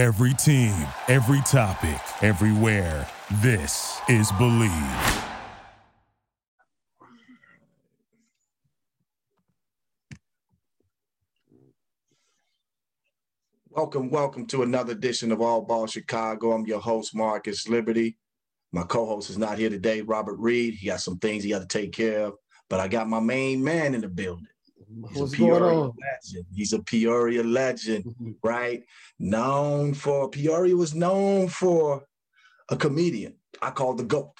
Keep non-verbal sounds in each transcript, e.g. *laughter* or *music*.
Every team, every topic, everywhere. This is Believe. Welcome, welcome to another edition of All Ball Chicago. I'm your host, Marcus Liberty. My co-host is not here today, Robert Reed. He got some things he got to take care of, but I got my main man in the building. He's What's a Peoria going on? legend. He's a Peoria legend, mm-hmm. right? Known for Peoria was known for a comedian. I call the GOAT,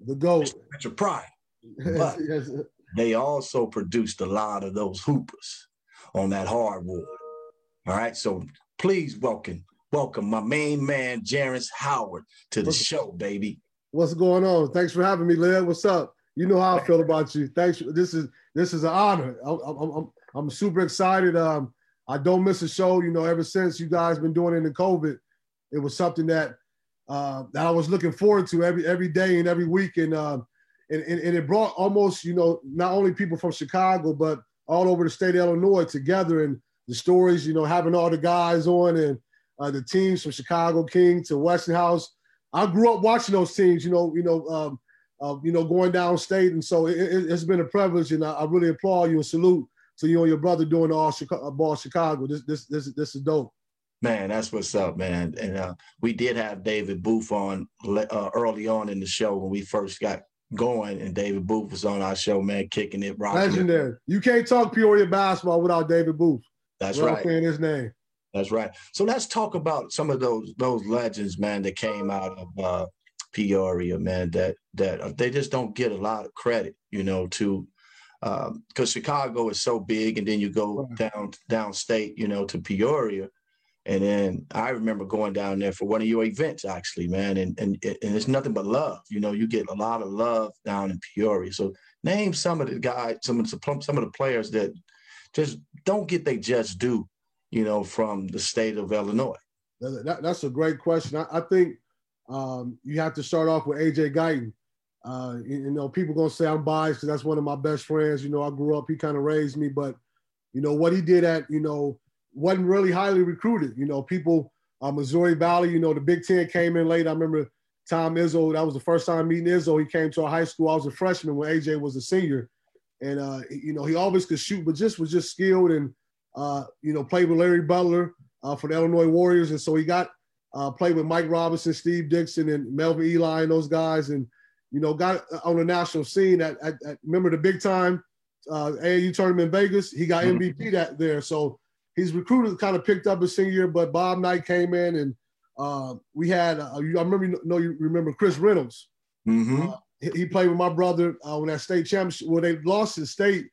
The goat. Richard Pryor. *laughs* Yes, yes. They also produced a lot of those hoopers on that hardwood. All right, so please welcome, welcome my main man, Jerrance Howard, to the show, baby. What's going on? Thanks for having me, Led. What's up? You know how I feel about you. Thanks. This is this is an honor. I'm I'm, I'm, super excited. Um, I don't miss a show. You know, ever since you guys been doing it in COVID, it was something that uh, that I was looking forward to every every day and every week, and um, and, and and it brought almost you know not only people from Chicago but all over the state of Illinois together, and the stories. You know, having all the guys on and uh, the teams from Chicago King to Westinghouse. I grew up watching those teams. You know, you know. Um, uh, you know, going downstate. And so it, it, has been a privilege, and I, I, really applaud you and salute to you and your brother doing all Chicago, ball Chicago. This, this, this, this is dope. Man, that's what's up, man. And uh, we did have David Booth on uh, early on in the show when we first got going, and David Booth was on our show, man, kicking it, rocking. Legendary. It. You can't talk Peoria basketball without David Booth. That's We're right. Saying his name. That's right. So let's talk about some of those those legends, man, that came out of uh, Peoria, man, that that uh, they just don't get a lot of credit, you know, to because um, Chicago is so big, and then you go Right. down downstate, you know, to Peoria, and then I remember going down there for one of your events, actually, man, and and and it's nothing but love, you know, you get a lot of love down in Peoria. So name some of the guys, some of the some of the players that just don't get they just due, you know, from the state of Illinois. That- that's a great question. I, I think um, you have to start off with AJ Guyton. Uh, you, know, people gonna say I'm biased because that's one of my best friends. You know, I grew up, he kind of raised me, but you know what he did at, you know, wasn't really highly recruited. You know, people, uh, Missouri Valley, you know, the Big Ten came in late. I remember Tom Izzo. That was the first time meeting Izzo. He came to our high school. I was a freshman when AJ was a senior, and uh, you know, he always could shoot, but just was just skilled and uh, you know, played with Larry Butler uh, for the Illinois Warriors, and so he got uh, played with Mike Robinson, Steve Dixon, and Melvin Ely, and those guys, and you know, got on the national scene. At, at, at remember the big time uh, AAU tournament in Vegas, he got. MVP that there. So he's recruited, kind of picked up his senior year, but Bob Knight came in, and uh, we had. Uh, I remember, you know, you remember Chris Reynolds. Mm-hmm. Uh, he- he played with my brother uh, on that state championship where they lost the state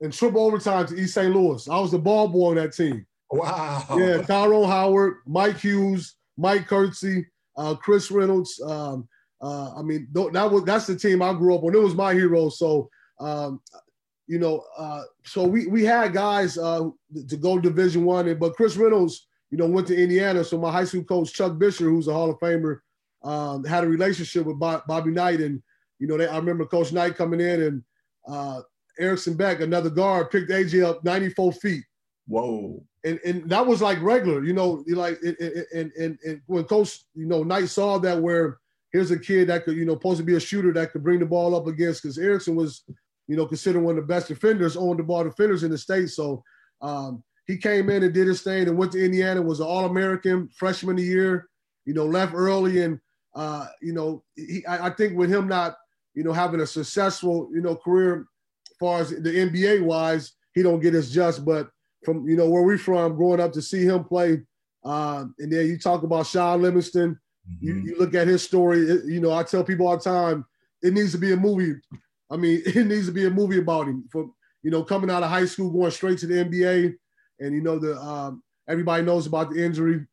in triple overtime to East St. Louis. I was the ball boy on that team. wow. Yeah, Tyrone Howard, Mike Hughes, Mike Kurtzy, uh, Chris Reynolds. Um, uh, I mean, th- that was that's the team I grew up on. It was my hero. So, um, you know, uh, so we we had guys uh, to go Division One, but Chris Reynolds, you know, went to Indiana. So my high school coach Chuck Buescher, who's a Hall of Famer, um, had a relationship with Bob, Bobby Knight, and you know, they, I remember Coach Knight coming in and uh, Erickson Beck, another guard, picked AJ up 94 feet Whoa. And and that was like regular, you know, like and, and and when coach, you know, Knight saw that where here's a kid that could, you know, supposed to be a shooter that could bring the ball up against because Erickson was, you know, considered one of the best defenders, on the ball defenders in the state. So um, he came in and did his thing and went to Indiana, was an All American freshman of the year, you know, left early and uh, you know, he, I, I think with him not, you know, having a successful, you know, career as far as the NBA wise, he don't get his just, but from you know where we from, growing up to see him play, uh, and then you talk about Shaun Livingston. You, Mhm. you look at his story. it- you know, I tell people all the time, it needs to be a movie. I mean, *laughs* it needs to be a movie about him. From you know, coming out of high school, going straight to the NBA, and you know the um, everybody knows about the injury,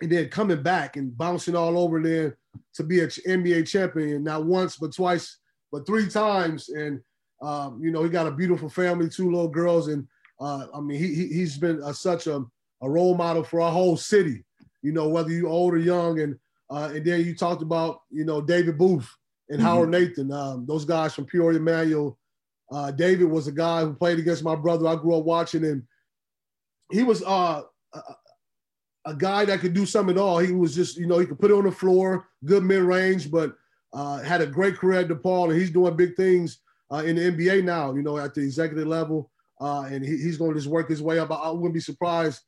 and then coming back and bouncing all over there to be an NBA champion, not once but twice, but three times. And um, you know, he got a beautiful family, two little girls, and uh, I mean, he, he he's been uh, such a, a role model for our whole city. You know, whether you old or young, and uh, and then you talked about you know David Booth and Mhm. Howard Nathan, um, those guys from Peoria Manual. Uh, David was a guy who played against my brother. I grew up watching, him. he was uh, uh, a guy that could do something at all. He was just, you know, he could put it on the floor, good mid range, but uh, had a great career at DePaul, and he's doing big things uh, in the NBA now. You know, at the executive level, uh, and he, he's going to just work his way up. I wouldn't be surprised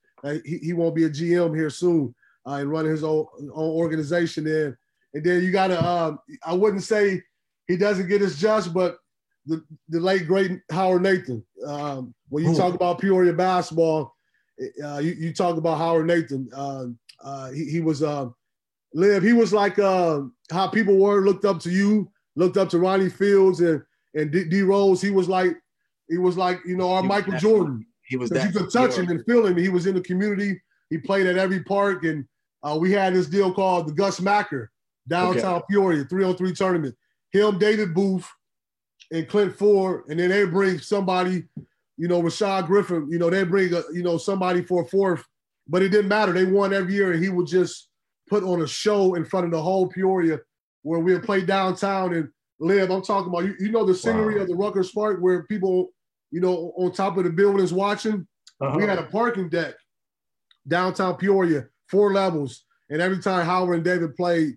he, he won't be a GM here soon uh, and running his own, own organization there. And then you got to, um, I wouldn't say he doesn't get his just, but the, the late great Howard Nathan. Um, when you Ooh. talk about Peoria basketball, uh, you, you, talk about Howard Nathan. Uh, uh, he, he, was uh, live. He was like uh, how people were looked up to you, looked up to Ronnie Fields and and D, D Rose. He was like he was like you know our he Michael Jordan. He was that. You could touch him and feel him. He was in the community. He played at every park, and uh, we had this deal called the Gus Macker downtown okay. Peoria three on three tournament. Him, David Booth, and Clint Ford, and then they bring somebody, you know, Rashad Griffin. You know, they bring a, you know somebody for a fourth, but it didn't matter. They won every year, and he would just put on a show in front of the whole Peoria, where we would play downtown and live. I'm talking about you, you know the scenery wow. of the Rutgers Park where people, you know, on top of the buildings watching. Uh-huh. We had a parking deck downtown Peoria, four levels, and every time Howard and David played,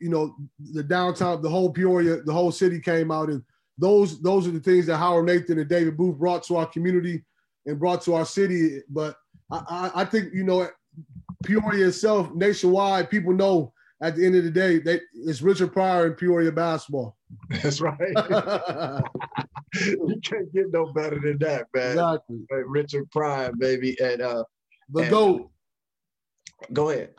you know, the downtown, the whole Peoria, the whole city came out and those those are the things that Howard Nathan and David Booth brought to our community and brought to our city. But I, I, I think you know Peoria itself, nationwide, people know at the end of the day that it's Richard Pryor and Peoria basketball. That's right. *laughs* you can't get no better than that, man. Exactly. Richard Pryor, baby, and uh, the and, goat. Go ahead.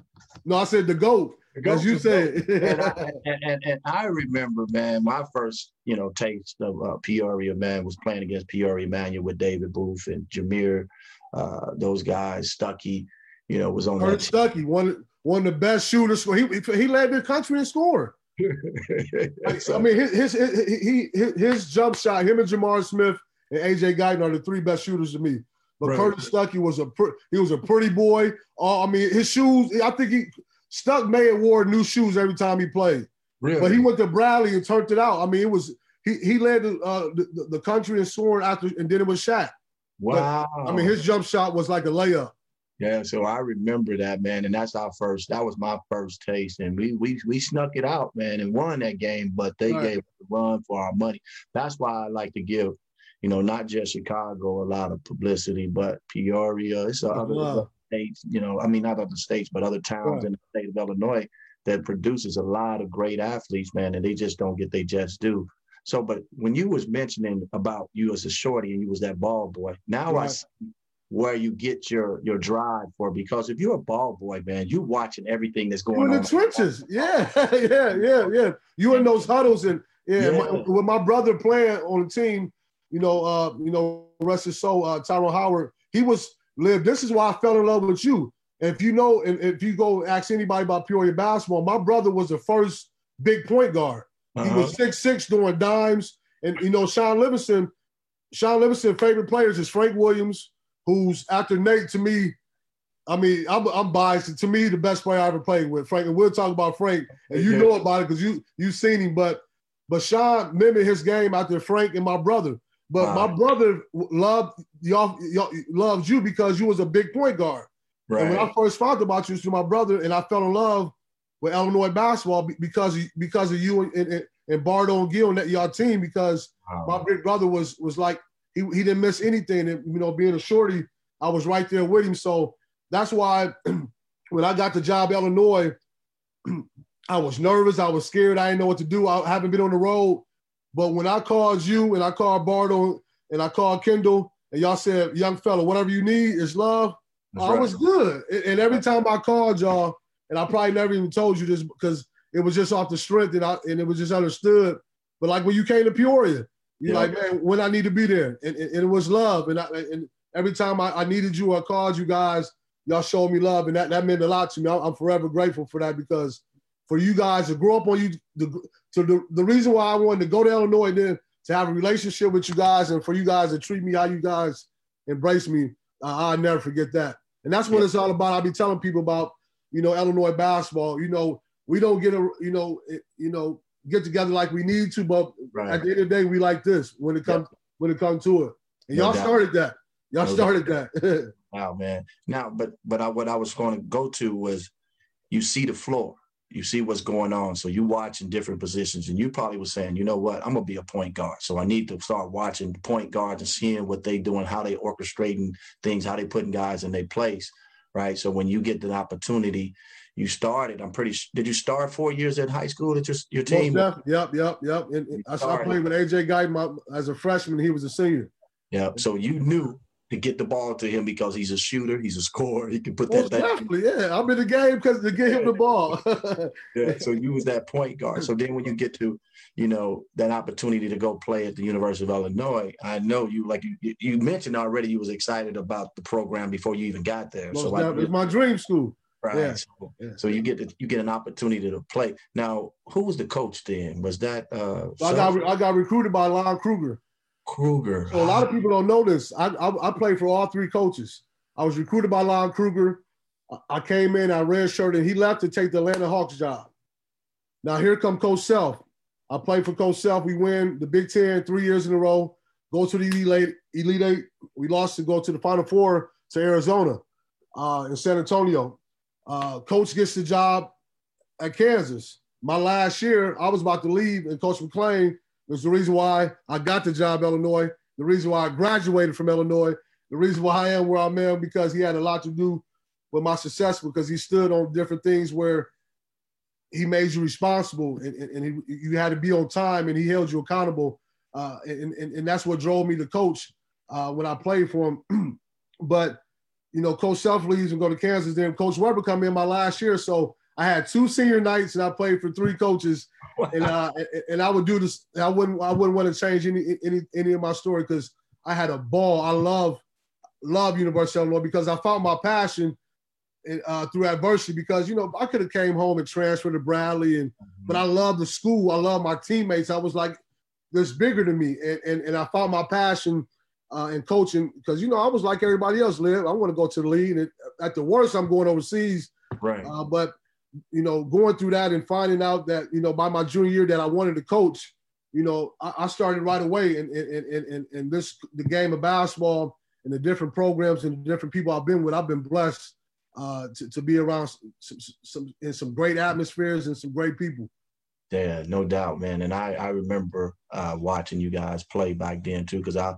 No, I said the goat. As you said. and, I, *laughs* and, and, I remember, man, my first, you know, taste of uh, Peoria, man, was playing against Peoria Manual with David Booth and Jameer, uh, those guys, Stuckey, you know, was on Kurt that. Stuckey, one, one of the best shooters. He, he led the country in scoring. *laughs* I mean, his, his, his, his, his jump shot, him and Jamar Smith and AJ Guyton are the three best shooters to me. But right. Curtis Stuckey was a he was a pretty boy. Uh, I mean, his shoes. I think he Stuck may have wore new shoes every time he played. Really? But he went to Bradley and turned it out. I mean, it was he he led the, uh, the, the country in scoring after, and then it was Shaq. Wow. But, I mean, his jump shot was like a layup. Yeah, so I remember that man, and that's our first. That was my first taste, and we we we snuck it out, man, and won that game. But they right. gave us a run for our money. That's why I like to give, you know, not just Chicago a lot of publicity, but Peoria. It's other, states, you know, I mean, not other states, but other towns right. in the state of Illinois that produces a lot of great athletes, man, and they just don't get their just due. So, but when you was mentioning about you as a shorty and you was that ball boy, now right. I see where you get your your drive for because if you're a ball boy, man, you watching everything that's going on. in the trenches. Yeah, *laughs* yeah, yeah, yeah. You in those huddles and yeah, yeah. My, with my brother playing on the team, you know, uh, you know, rest his soul, uh, Tyrone Howard, he was live. this is why I fell in love with you. If you know, if you go ask anybody about Peoria basketball, my brother was the first big point guard. Uh-huh. He was uh-huh. six six doing dimes, and you know Shaun Livingston. Shaun Livingston favorite players is Frank Williams, who's after Nate to me. I mean, I'm, I'm biased. To me, the best player I ever played with Frank, and we'll talk about Frank, and you know about it because you you've seen him. But but Shaun mimicked his game after Frank and my brother. But wow. my brother loved y'all, y'all loves you because you was a big point guard. Right. And when I first found about you through my brother, and I fell in love with Illinois basketball because of, because of you and, and, and Bardo and Gill and that y'all team because wow. my big brother was was like he, he didn't miss anything. And you know, being a shorty, I was right there with him. So that's why *clears throat* when I got the job Illinois, *clears throat* I was nervous. I was scared. I didn't know what to do. I haven't been on the road. But when I called you and I called Bardo and I called Kendall and y'all said, young fella, whatever you need is love, That's I right. was good. And every time I called y'all, and I probably never even told you this because it was just off the strength and, I, and it was just understood. But like when you came to Peoria, you're yeah. like, man, when I need to be there. And, and, and it was love. And, I, and every time I, I, needed you or called you guys, y'all showed me love. And that, that meant a lot to me. I'm, I'm forever grateful for that because for you guys to grow up on you, the, so the, the reason why I wanted to go to Illinois then to have a relationship with you guys and for you guys to treat me how you guys embrace me, uh, I'll never forget that. And that's what yeah. it's all about. I'll be telling people about, you know, Illinois basketball. You know, we don't get a, you know, it, you know, get together like we need to, but right. at the end of the day, we like this when it comes yeah. when it comes to it. And no y'all doubt. started that. Y'all no started doubt. that. *laughs* Wow, man. Now, but but I, what I was going to go to was, you see the floor, you see what's going on. So you watch in different positions, and you probably was saying, you know what, I'm gonna be a point guard. So I need to start watching point guards and seeing what they doing, how they orchestrating things, how they putting guys in their place, right? So when you get the opportunity, you started. I'm pretty. Did you start four years at high school at your your team? Yep, yep, yep, yep. And, and I, I played with AJ Guyton as a freshman. He was a senior. Yeah. So you knew to get the ball to him because he's a shooter, he's a scorer. He can put Most that. Definitely, yeah. I'm in the game because to get him the ball. *laughs* yeah. So you was that point guard. So then when you get to, you know, that opportunity to go play at the University of Illinois, I know you like you, you mentioned already you was excited about the program before you even got there. Most so definitely. it's my dream school. Right. Yeah. So, yeah. so, you get to, you get an opportunity to play. Now, who was the coach then? Was that uh so I got I got recruited by Lon Kruger. Kruger. So a lot of people don't know this. I, I, I played for all three coaches. I was recruited by Lon Kruger. I came in, I redshirted, and he left to take the Atlanta Hawks job. Now here come Coach Self. I played for Coach Self. We win the Big Ten three years in a row. Go to the Elite, Elite Eight. We lost to go to the Final Four to Arizona uh, in San Antonio. Uh, coach gets the job at Kansas. My last year, I was about to leave, and Coach McClain was the reason why I got the job at Illinois, the reason why I graduated from Illinois, the reason why I am where I'm at because he had a lot to do with my success because he stood on different things where he made you responsible and, and, and he, you had to be on time and he held you accountable. Uh, and, and, and that's what drove me to coach uh, when I played for him. *clears throat* but, you know, Coach Self leaves and go to Kansas. Then Coach Weber come in my last year. So I had two senior nights and I played for three coaches. And uh, and I would do this. I wouldn't I wouldn't want to change any any any of my story because I had a ball. I love love University of Illinois because I found my passion uh, through adversity. Because you know I could have came home and transferred to Bradley, and mm-hmm. but I love the school. I love my teammates. I was like, this bigger than me, and and, and I found my passion uh, in coaching because you know I was like everybody else. Live. I want to go to the league, and at the worst, I'm going overseas. Right. Uh, but you know, going through that and finding out that, you know, by my junior year that I wanted to coach, you know, I, I started right away in, in, in, in, this, the game of basketball and the different programs and the different people I've been with. I've been blessed uh, to, to be around some, some, in some great atmospheres and some great people. Yeah, no doubt, man. And I, I remember uh, watching you guys play back then too, because I,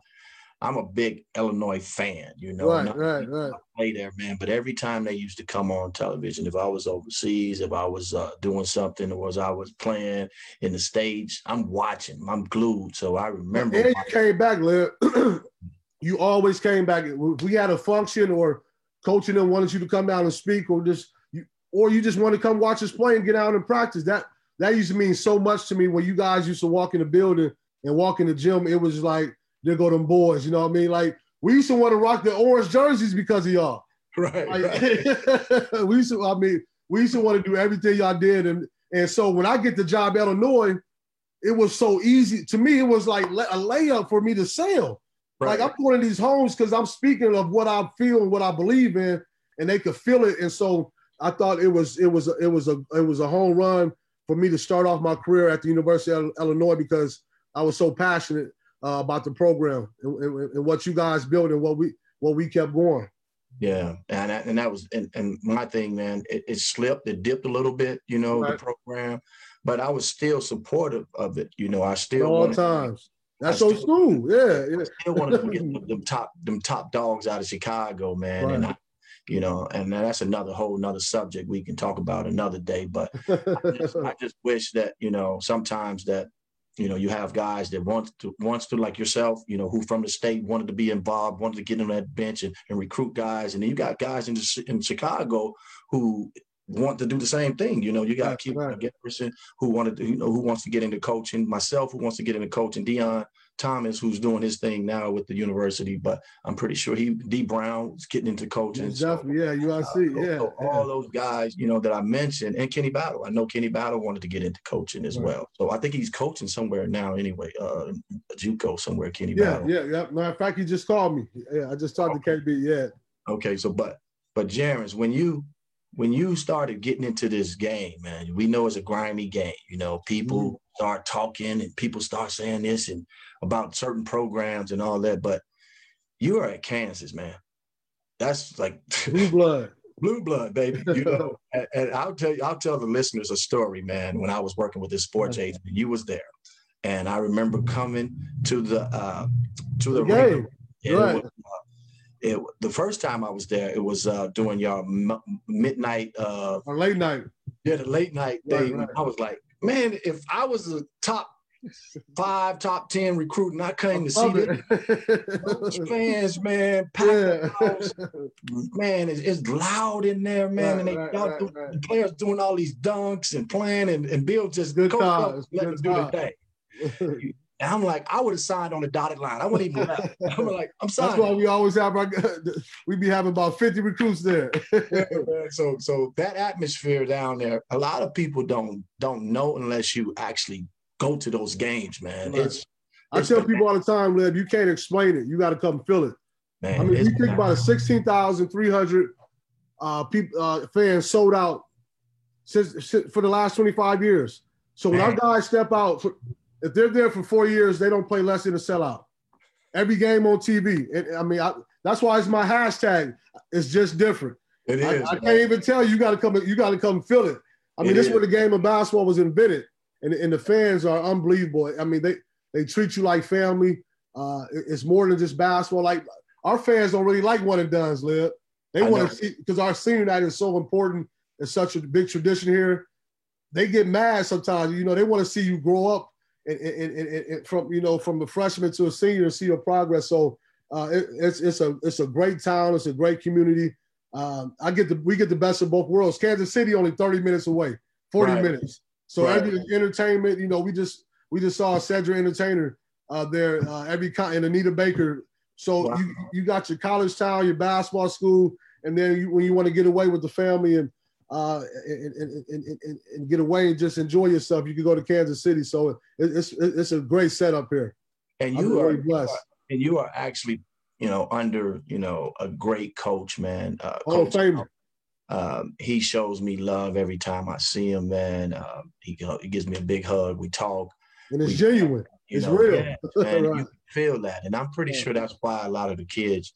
I'm a big Illinois fan, you know. Right, right, right. I play there, man. But every time they used to come on television, if I was overseas, if I was uh, doing something, or was I was playing in the stage, I'm watching. I'm glued. So I remember. And you came back, Lib. *clears throat* you always came back. If we had a function or coaching them wanted you to come down and speak, or just you, or you just want to come watch us play and get out and practice. That that used to mean so much to me when you guys used to walk in the building and walk in the gym. It was like there go them boys. You know what I mean? Like we used to want to rock the orange jerseys because of y'all. Right. Like, right. *laughs* we used to. I mean, we used to want to do everything y'all did, and and so when I get the job at Illinois, it was so easy to me. It was like a layup for me to sell. Right. Like I'm going to these homes because I'm speaking of what I feel and what I believe in, and they could feel it. And so I thought it was it was it was a it was a home run for me to start off my career at the University of Illinois because I was so passionate uh, about the program and, and, and, what you guys built and what we what we kept going. Yeah, and that, and that was and, and my thing, man. It, it, slipped, it dipped a little bit, you know, right. the program, but I was still supportive of it. You know, I still all wanted, times. That's so smooth. Yeah, yeah. I still wanted to get *laughs* them top them top dogs out of Chicago, man, right. and I, you know, and that's another whole another subject we can talk about another day. But I, just, *laughs* I just wish that you know sometimes that you know, you have guys that want to wants to like yourself, you know, who from the state wanted to be involved, wanted to get on that bench and, and recruit guys, and then you got guys in in Chicago who want to do the same thing. You know, you got Keith right. Garrison who wanted to, you know, who wants to get into coaching, myself who wants to get into coaching, Dion Thomas, who's doing his thing now with the university, but I'm pretty sure he D Brown is getting into coaching. Definitely, so, yeah, USC, uh, yeah. So all yeah. those guys, you know, that I mentioned, and Kenny Battle. I know Kenny Battle wanted to get into coaching as right. well. So I think he's coaching somewhere now anyway, uh JUCO somewhere, Kenny yeah, Battle. Yeah, yeah. Matter of fact, he just called me. Yeah, I just talked okay. to KB, yeah. Okay, so but but Jerrance, when you when you started getting into this game, man, we know it's a grimy game. You know, people mm-hmm. start talking and people start saying this and about certain programs and all that. But you are at Kansas, man. that's like *laughs* blue blood. blue blood, baby. You *laughs* know, and, and, I'll tell you, I'll tell the listeners a story, man. When I was working with this sports agent, you was there, and I remember coming to the uh, to the, the game. Right. It it, the first time I was there, it was uh, doing your m- midnight uh, or late night. Yeah, the late night thing. Right, right. I was like, man, if I was a top five, top ten recruiting, I came to see Those fans, man, *laughs* yeah. man, it's, it's, loud in there, man, right, and they right, do, the players doing all these dunks and playing, and, and Bill just good times, let them do the thing. *laughs* And I'm like, I would have signed on the dotted line. I wouldn't even left. *laughs* *laughs* I'm like, I'm sorry. That's why we always have our, *laughs* we be having about 50 recruits there. yeah, so so that atmosphere down there, a lot of people don't don't know unless you actually go to those games, man. Right. It's, I tell people all the time, Lib, you can't explain it. You got to come feel it. Man, I mean, you think about it, 16,300 uh, people, uh, fans sold out since, since, for the last 25 years. So when our guys step out, for, if they're there for four years, they don't play less than a sellout. Every game on TV. I mean, I, that's why it's my hashtag. It's just different. It is. I, I can't even tell you. You got to come. You got to come feel it. I mean, it this is where the game of basketball was invented, and, and the fans are unbelievable. I mean, they they treat you like family. Uh, it's more than just basketball. Like our fans don't really like one and done's, Lib. They want to see because our senior night is so important. It's such a big tradition here. They get mad sometimes. You know, they want to see you grow up and, and, and, and, from you know from a freshman to a senior and see your progress. So uh, it, it's it's a it's a great town. It's a great community. Um, I get the we get the best of both worlds. Kansas City only 30 minutes away, 40 right. minutes. So right. every entertainment, you know, we just we just saw Cedric Entertainer uh, there uh, every and Anita Baker. So wow. you you got your college town, your basketball school, and then you, when you want to get away with the family and uh, and, and, and, and, get away and just enjoy yourself, you can go to Kansas City. So it's it's a great setup here. And you are blessed. and you are actually, you know, under you know a great coach, man. Uh, oh, favorite. Um, he shows me love every time I see him, man. Um, he he gives me a big hug. We talk, and it's we, genuine. it's know, real. Man, *laughs* man right. You feel that, and I'm pretty yeah. sure that's why a lot of the kids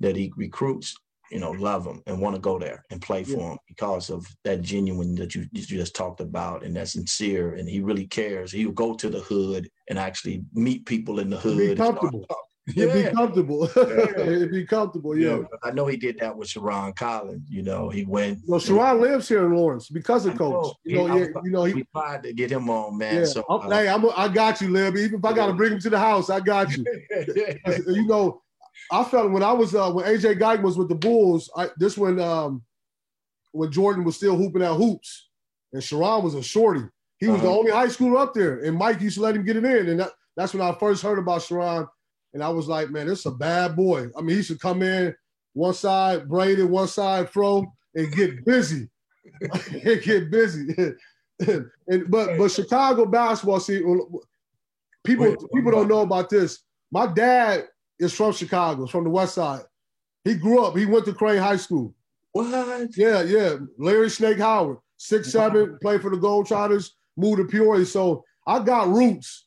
that he recruits you know, love them and want to go there and play for yeah. them because of that genuine that you, you just talked about and that sincere. And he really cares. He'll go to the hood and actually meet people in the hood. *laughs* Be comfortable. Yeah. It'd be comfortable. Yeah. It'd be comfortable. Yeah. I know he did that with Sherron Collins. You know, he went. Well, Sherron lives here in Lawrence because of Coach. Know. You know, he, you know, he tried to get him on, man. Yeah. So, uh, hey, I'm, I got you, Lib. Even if I got to bring him to the house, I got you. *laughs* *laughs* you know, I felt when I was uh, when AJ Guyton was with the Bulls. I, this when um, when Jordan was still hooping out hoops, and Sherron was a shorty. He was uh-huh. the only high schooler up there, and Mike used to let him get it in. And that, that's when I first heard about Sherron, and I was like, man, this is a bad boy. I mean, he should come in one side braided, one side fro, and get busy, *laughs* and get busy. *laughs* and but but Chicago basketball, see, people Wait, people don't know about this. My dad is from Chicago, from the West Side. He grew up. He went to Crane High School. What? Yeah, yeah. Larry Snake Howard, six seven, wow. played for the Globetrotters, moved to Peoria. So I got roots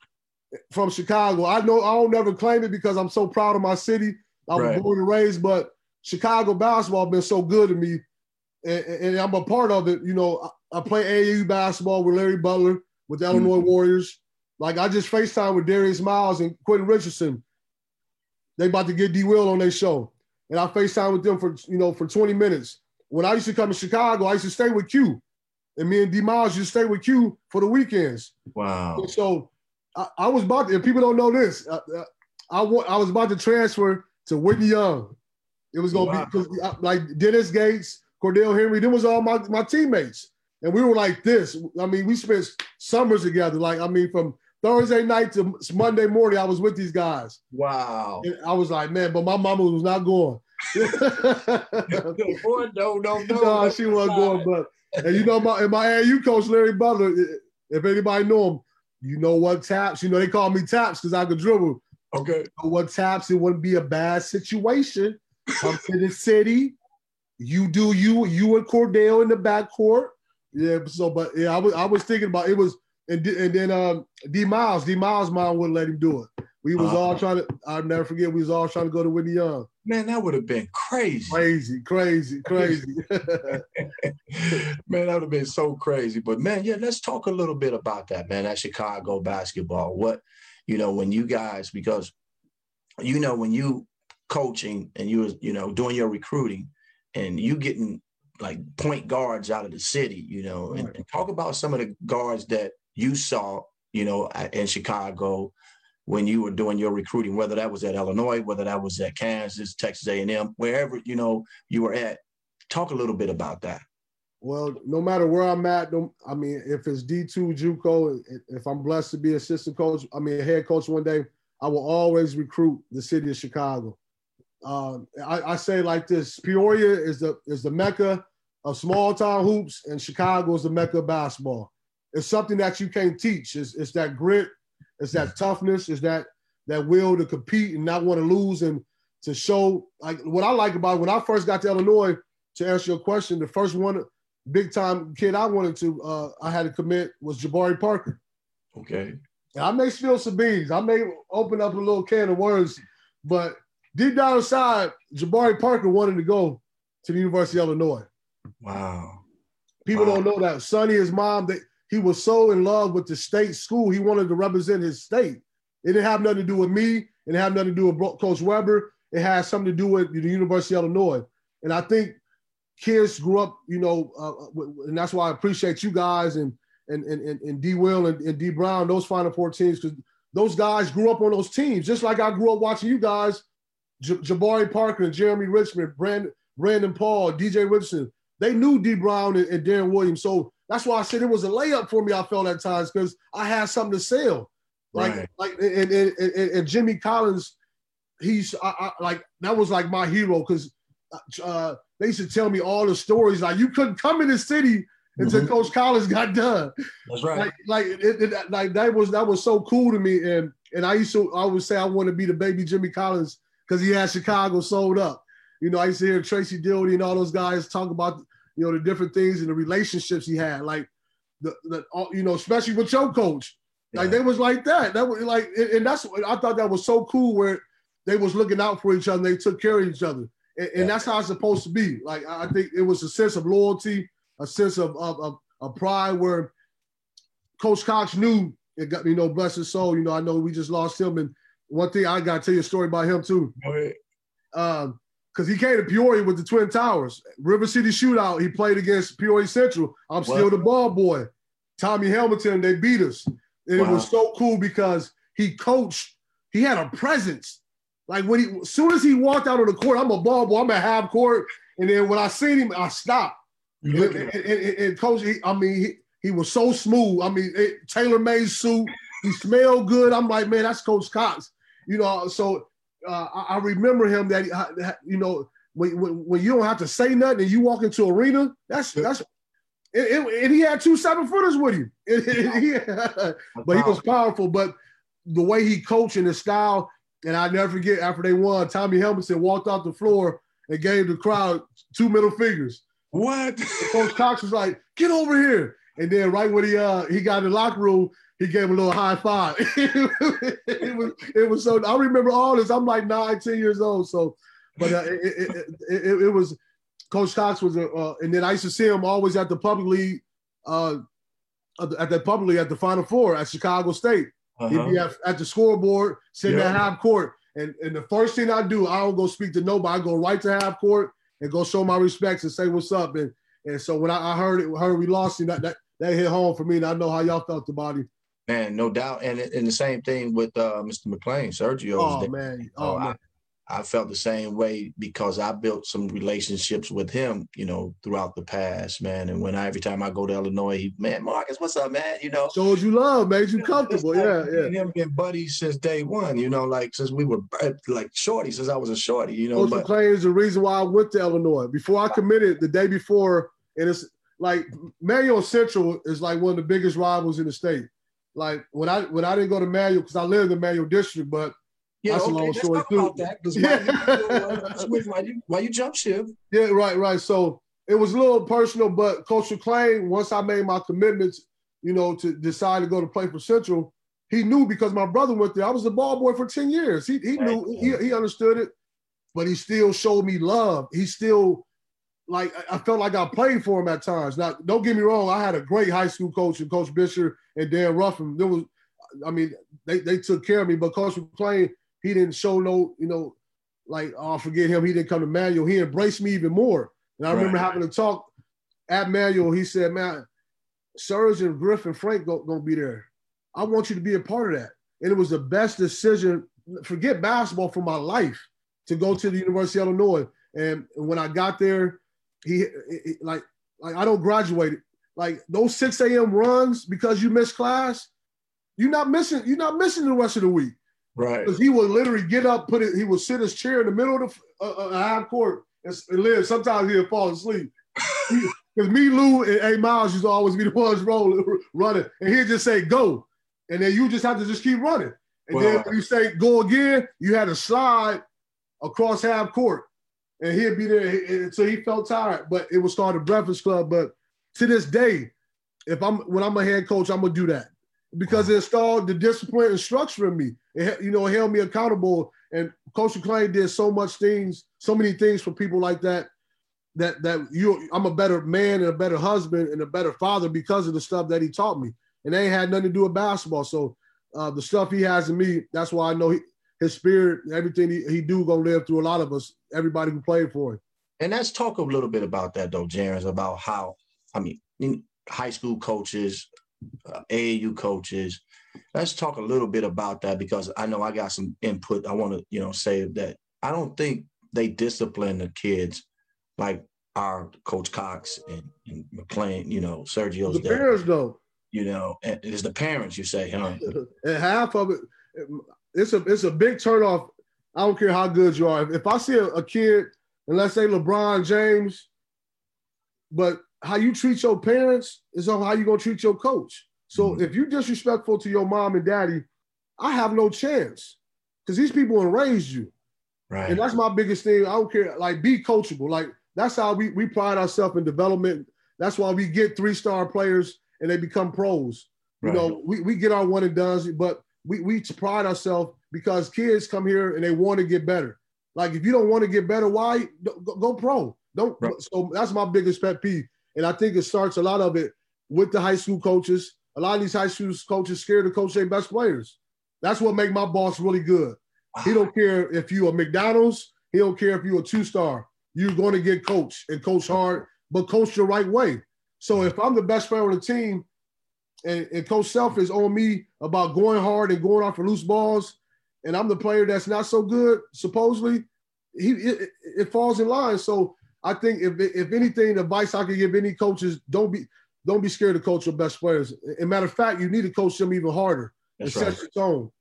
from Chicago. I know I don't never claim it because I'm so proud of my city. I was right. born and raised, but Chicago basketball been so good to me, and, and I'm a part of it. You know, I, I play AAU basketball with Larry Butler with the Illinois mm-hmm. Warriors. Like I just FaceTime with Darius Miles and Quentin Richardson they about to get D Will on their show. And I FaceTime with them for, you know, for 20 minutes. When I used to come to Chicago, I used to stay with Q. And me and D Miles used to stay with Q for the weekends. Wow. And so I, I, was about to, if people don't know this, I, I, I was about to transfer to Whitney Young. It was gonna wow. be uh, like Dennis Gates, Cordell Henry, them was all my, my teammates. And we were like this. I mean, we spent summers together. Like, I mean, from Thursday night to Monday morning, I was with these guys. Wow. And I was like, man, but my mama was not going. Boy, no, no, no. No, she wasn't going. But and you know, my and my AAU coach Larry Butler, if anybody know him, you know what taps. You know they call me taps because I could dribble. Okay. You know what taps? It wouldn't be a bad situation. Come to the city. You do you. You and Cordell in the backcourt. Yeah. So, but yeah, I was I was thinking about it was and, D, and then um, D Miles, D Miles mom wouldn't let him do it. We was uh, all trying to. I'll never forget. We was all trying to go to Whitney Young. Man, that would have been crazy. Crazy, crazy, *laughs* crazy. *laughs* man, that would have been so crazy. But man, yeah, let's talk a little bit about that, man. That Chicago basketball. What, you know, when you guys, because, you know, when you coaching and you was, you know, doing your recruiting, and you getting like point guards out of the city, you know, and, and talk about some of the guards that you saw, you know, in Chicago when you were doing your recruiting, whether that was at Illinois, whether that was at Kansas, Texas A&M, wherever you know you were at. Talk a little bit about that. Well, no matter where I'm at, I mean, if it's D2 JUCO, if I'm blessed to be assistant coach, I mean, head coach one day, I will always recruit the city of Chicago. Um, I, I, say like this: Peoria is the is the mecca of small town hoops, and Chicago is the mecca of basketball. It's something that you can't teach. It's, it's that grit, it's that toughness. It's that that will to compete and not want to lose and to show like what I like about it, when I first got to Illinois. To answer your question, the first one big time kid I wanted to uh, I had to commit was Jabari Parker. Okay. And I may spill some beans. I may open up a little can of words, but deep down inside, Jabari Parker wanted to go to the University of Illinois. Wow. People wow. don't know that. Sonny, his mom, they, he was so in love with the state school. He wanted to represent his state. It didn't have nothing to do with me. It didn't have nothing to do with Coach Weber. It had something to do with the University of Illinois. And I think kids grew up, you know, uh, and that's why I appreciate you guys and and and, and D. Will and, and D. Brown, those Final Four teams, because those guys grew up on those teams, just like I grew up watching you guys, J- Jabari Parker and Jeremy Richmond, Brandon, Brandon Paul, DJ Richardson. They knew D. Brown and, and Deron Williams. So that's why I said it was a layup for me. I felt at times because I had something to sell. Like, right. like, and, and, and, and, Jimmy Collins, he's I, I, like that was like my hero because uh, they used to tell me all the stories. Like you couldn't come in the city until mm-hmm. Coach Collins got done. That's right. Like, like, it, it, like that was that was so cool to me. And and I used to I would say I want to be the baby Jimmy Collins because he had Chicago sold up. You know, I used to hear Tracy Dildy and all those guys talk about you know, the different things and the relationships he had, like the, the you know, especially with your coach. Like they was like that. That was like, and that's I thought that was so cool where they was looking out for each other. They took care of each other, and, and that's how it's supposed to be. Like I think it was a sense of loyalty, a sense of of, of, of pride where Coach Cox knew it got you know bless his soul. You know, I know we just lost him, and one thing I got to tell you a story about him too. Um, because he came to Peoria with the Twin Towers. River City Shootout, he played against Peoria Central. I'm still the ball boy. Tommy Hamilton, they beat us. And wow. it was so cool because he coached, he had a presence. Like when he, as soon as he walked out on the court, I'm a ball boy, I'm at half court. And then when I seen him, I stopped. And, and, and, and, coach, he, I mean, he, he was so smooth. I mean, tailor made suit. He smelled good. I'm like, man, that's Coach Cox. You know, so uh, I, remember him that you know when, when, when you don't have to say nothing and you walk into arena, that's that's. It, it, and he had two seven footers with him, *laughs* but he was powerful. But the way he coached and his style, and I never forget after they won, Tommy Hamilton walked off the floor and gave the crowd two middle fingers. What? Coach Cox was like, "Get over here!" And then right when he uh he got in the locker room, he gave a little high five. *laughs* it was it was so I remember all this. I'm like nine, 10 years old. So, but uh, it, it, it, it, was Coach Cox was a, uh, and then I used to see him always at the public league, uh, at the public league at the Final Four at Chicago State. Uh-huh. He'd be at, at, the scoreboard, sitting at half court. And, and the first thing I do, I don't go speak to nobody. I go right to half court and go show my respects and say what's up. And and so when I, I heard it, heard we lost him, that, that that hit home for me. And I know how y'all felt about him. Man, no doubt, and and the same thing with uh, Mr. McClain, Sergio. Oh man, oh, oh man. I, I, felt the same way because I built some relationships with him, you know, throughout the past, man. And when I every time I go to Illinois, he, man, Marcus, what's up, man? You know, showed you love, made you *laughs* comfortable, yeah, yeah. And him been buddies since day one, you know, like since we were like shorty, since I was a shorty, you know. Coach but, McClain is the reason why I went to Illinois. Before I committed, the day before, and it's like Marion Central is like one of the biggest rivals in the state like when I when I didn't go to Manual because I lived in Manual District, but yeah, that's okay, a long story too. That, *laughs* why, you, why, you, why you jump ship? Yeah, right, right. So it was a little personal, but Coach McClain, once I made my commitments, you know, to decide to go to play for Central, he knew because my brother went there. I was the ball boy for 10 years. He, he knew, he, he understood it, but he still showed me love. He still, like, I felt like I played for him at times. Now, don't get me wrong, I had a great high school coach and Coach Buescher and Dan Ruffin. There was, I mean, they, they took care of me, but Coach McClain, he didn't show no, you know, like, oh, forget him. He didn't come to Manual. He embraced me even more. And I right. remember having a talk at Manual. He said, man, Serge and Griff and Frank going to be there. I want you to be a part of that. And it was the best decision, forget basketball for my life, to go to the University of Illinois. And when I got there, he, he like like I don't graduate. Like those 6 a.m. runs because you missed class, you're not missing, you're not missing the rest of the week. Right. Because he would literally get up, put it, he would sit his chair in the middle of the uh, uh, half court and, and live. Sometimes he'd fall asleep. *laughs* Because me, Lou, and A Miles used to always be the ones rolling, *laughs* running. And he'd just say, go and then you just have to just keep running. And then when you say go again, you had to slide across half court, and he'd be there. So he felt tired, but it was called the Breakfast Club. But to this day, if I'm when I'm a head coach, I'm gonna do that because it installed the discipline and structure in me. It, you know, held me accountable. And Coach McClain did so much things, so many things for people like that. That that you, I'm a better man and a better husband and a better father because of the stuff that he taught me and they had nothing to do with basketball. So uh, the stuff he has in me, that's why I know he, his spirit, everything he, he do gonna live through a lot of us, everybody who played for him. And let's talk a little bit about that though, Jerrance, about how I mean high school coaches, uh, AAU coaches. Let's talk a little bit about that because I know I got some input. I want to, you know, say that I don't think they discipline the kids like our Coach Cox and, and McClain, you know, Sergio's the parents though you know, and it's the parents you say, huh? *laughs* And half of it, it's a it's a big turnoff. I don't care how good you are. If, I see a, a kid, and let's say LeBron James, but how you treat your parents is on how you gonna treat your coach. So mm-hmm. if you're disrespectful to your mom and daddy, I have no chance because these people raised you. Right. And that's my biggest thing. I don't care. Like, be coachable. Like, that's how we, we pride ourselves in development. That's why we get three star players and they become pros. Right. You know, we, we get our one and dones, but we, we pride ourselves because kids come here and they want to get better. Like if you don't want to get better, why go, go pro? Don't. Right. So that's my biggest pet peeve, and I think it starts a lot of it with the high school coaches. A lot of these high school coaches scared to coach their best players. That's what make my boss really good. Wow. He don't care if you a McDonald's. He don't care if you a two star. You're going to get coached and coach hard, but coach the right way. So if I'm the best player on the team, and, and Coach Self is on me about going hard and going off for loose balls, and I'm the player that's not so good, supposedly, he it, it falls in line. So I think if if anything, advice I could give any coaches, don't be don't be scared to coach your best players. And matter of fact, you need to coach them even harder. That's and right. set the tone.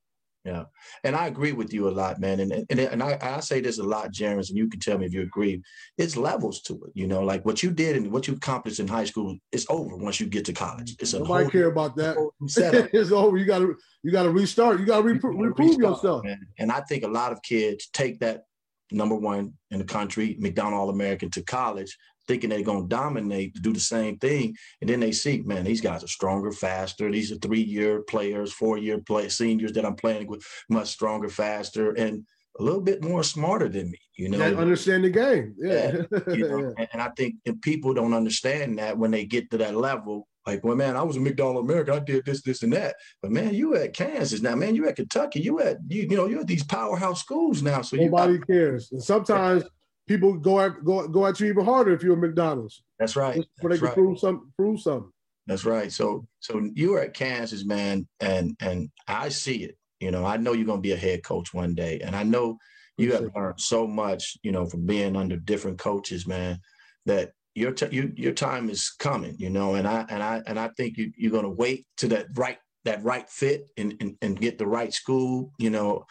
Yeah, and I agree with you a lot, man. And and, and I, I say this a lot, Jeremy, and you can tell me if you agree. It's levels to it, you know. Like what you did and what you accomplished in high school is over once you get to college. It's a nobody care about that. *laughs* it's over. You got to you got to restart. You got to reprove yourself. Man. And I think a lot of kids take that number one in the country, McDonald All American, to college, thinking they're going to dominate to do the same thing. And then they see, man, these guys are stronger, faster. These are three year players, four year play seniors that I'm playing with, much stronger, faster, and a little bit more smarter than me. You know, they understand the game. Yeah. yeah *laughs* you know? yeah. And I think if people don't understand that when they get to that level, like, well, man, I was a McDonald American. I did this, this, and that. But man, you at Kansas now, man. You at Kentucky. You at you, you know, you're at these powerhouse schools now. So nobody you, cares. And sometimes people go at go go at you even harder if you're a McDonald's. That's right. For they can right. prove some prove something. That's right. So so you were at Kansas, man, and and I see it. You know, I know you're gonna be a head coach one day, and I know you have learned so much. You know, from being under different coaches, man. That your t- you, your time is coming. You know, and I and I and I think you you're gonna wait to that right that right fit and, and and get the right school. You know,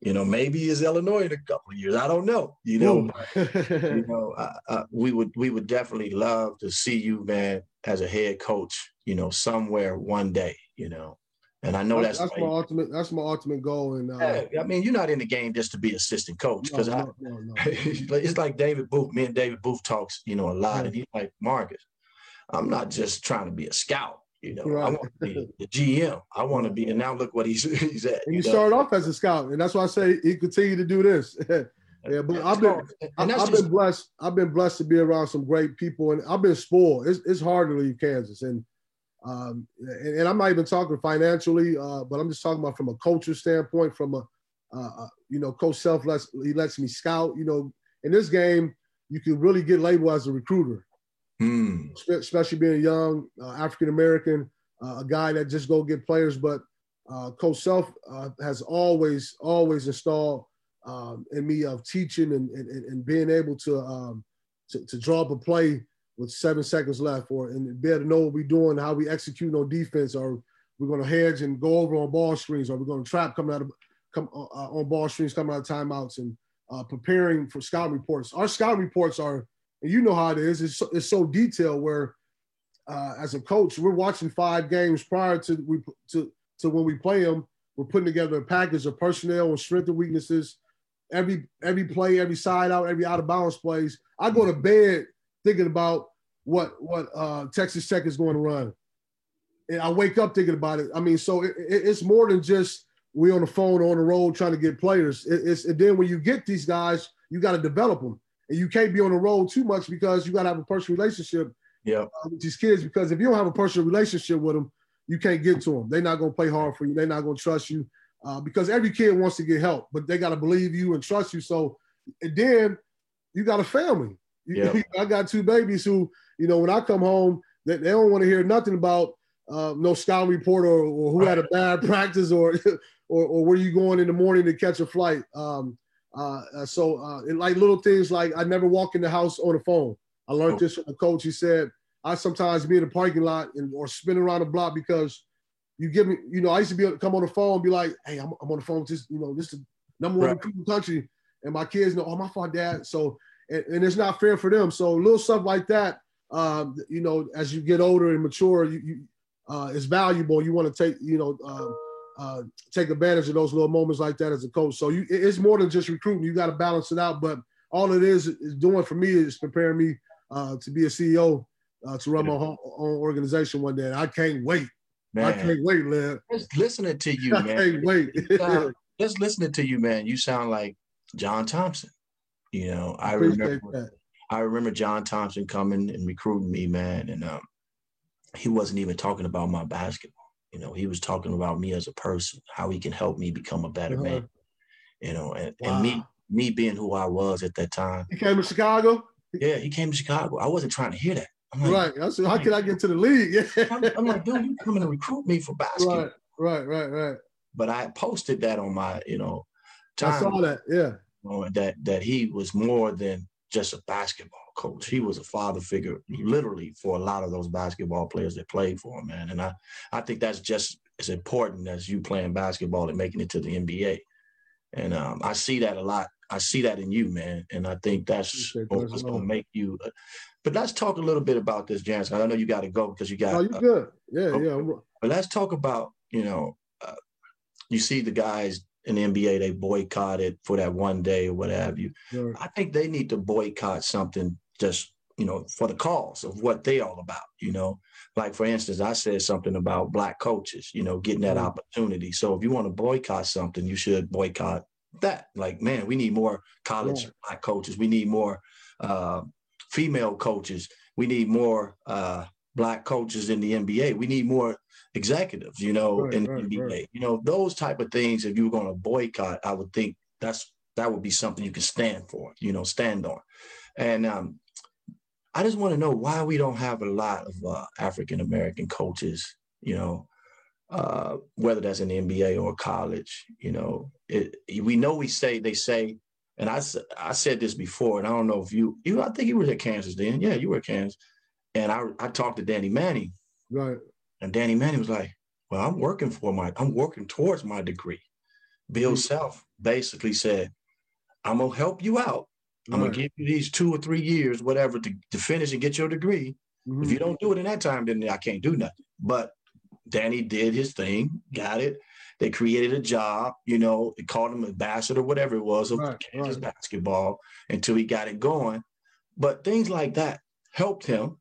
you know, maybe is Illinois in a couple of years. I don't know. You know, *laughs* you know, uh, uh, we would we would definitely love to see you, man, as a head coach. You know, somewhere one day. You know, and I know that's that's, my ultimate that's my ultimate goal. And uh, I mean, you're not in the game just to be assistant coach because no, no, no, *laughs* it's like David Booth. Me and David Booth talks, you know, a lot, yeah. and he's like Marcus. I'm not just trying to be a scout. You know, right. *laughs* I want to be the GM. I want to be, and now look what he's *laughs* he's at. And you, you started off as a scout, and that's why I say he continue to do this. *laughs* yeah, but I've been I, have been blessed. I've been blessed to be around some great people, and I've been spoiled. It's, it's hard to leave Kansas, and um, and, and, I'm not even talking financially, uh, but I'm just talking about from a culture standpoint, from a uh, uh you know, Coach Self lets he lets me scout. You know, in this game, you can really get labeled as a recruiter. Mm. Especially being a young, uh, African American, uh, a guy that just go get players. But uh, Coach Self uh, has always, always installed um, in me of teaching and, and, and being able to, um, to, to draw up a play with seven seconds left, or and be able to know what we're doing, how we execute on defense, or we're going to hedge and go over on ball screens, or we're going to trap coming out of come uh, on ball screens coming out of timeouts, and uh, preparing for scout reports. Our scout reports are and you know how it is. It's so, it's so detailed where, uh, as a coach, we're watching five games prior to we to to when we play them. We're putting together a package of personnel and strength and weaknesses. Every every play, every side out, every out of bounds plays. I go to bed thinking about what what uh, Texas Tech is going to run, and I wake up thinking about it. I mean, so it, it, it's more than just we on the phone or on the road trying to get players. It, it's and then when you get these guys, you got to develop them and you can't be on the road too much because you got to have a personal relationship uh, with these kids. Because if you don't have a personal relationship with them, you can't get to them. They're not going to play hard for you. They're not going to trust you uh, because every kid wants to get help, but they got to believe you and trust you. So, and then you got a family. Yep. *laughs* I got two babies who, you know, when I come home, they, they don't want to hear nothing about uh, no scout report or, or who had a bad *laughs* practice or, *laughs* or, or where you going in the morning to catch a flight. Um, uh, uh, so uh, like little things like I never walk in the house on the phone. I learned oh. this from the coach. He said I sometimes be in the parking lot and or spin around the block because you give me, you know, I used to be able to come on the phone and be like, hey, I'm, I'm on the phone with this, you know, this is number one right. in the country. And my kids know, oh, my fault, dad. So, and, and, it's not fair for them. So little stuff like that, um, you know, as you get older and mature, you, you uh, is valuable. You want to take, you know, uh, uh, take advantage of those little moments like that as a coach. So you, it's more than just recruiting. You got to balance it out. But all it is is doing for me is preparing me uh, to be a CEO uh, to run my own, organization one day. And I can't wait. Man. I can't wait, man. Just listening to you, *laughs* man. I can't wait. *laughs* sound, just listening to you, man. You sound like John Thompson. You know, I, I remember. That. I remember John Thompson coming and recruiting me, man, and um, he wasn't even talking about my basketball. You know, he was talking about me as a person, how he can help me become a better uh-huh. man. You know, and, wow. and me me being who I was at that time. He came to Chicago. Yeah, he came to Chicago. I wasn't trying to hear that. Like, right. I said, how can I get to the league? *laughs* I'm, I'm, like, dude, you coming to recruit me for basketball? Right, right, right, right. But I posted that on my, you know, time. I saw that. Yeah. You know, that that he was more than just a basketball coach. He was a father figure, literally, for a lot of those basketball players that played for him, man. And I, I think that's just as important as you playing basketball and making it to the NBA. And um, I see that a lot. I see that in you, man. And I think that's what's going to make you. Uh, but let's talk a little bit about this, Jansen. I know you got to go because you got. Oh, you uh, good? Yeah, okay. yeah. But let's talk about you know, uh, you see the guys in the NBA they boycotted for that one day or what have you. Sure. I think they need to boycott something just you know for the cause of what they all about you know? Like for instance i said something about black coaches you know getting that mm-hmm. opportunity. So if you want to boycott something you should boycott that. Like man we need more college yeah. black coaches. We need more uh, female coaches. We need more uh, black coaches in the nba we need more executives you know right, in the right, nba right. you know those type of things if you were going to boycott i would think that's that would be something you can stand for you know stand on. And um, I just want to know why we don't have a lot of uh, African American coaches, you know, uh, whether that's in the NBA or college. You know, it, we know we say they say, and I I said this before, and I don't know if you you I think you were at Kansas then, yeah, you were at Kansas, and I I talked to Danny Manning, right, and Danny Manning was like, well, I'm working for my I'm working towards my degree. Bill mm-hmm. Self basically said, I'm gonna help you out I'm gonna give you these two or three years, whatever, to, to finish and get your degree. Mm-hmm. If you don't do it in that time, then I can't do nothing. But Danny did his thing, got it. They created a job, you know, they called him ambassador, whatever it was, of right, Kansas right. basketball until he got it going. But things like that helped him.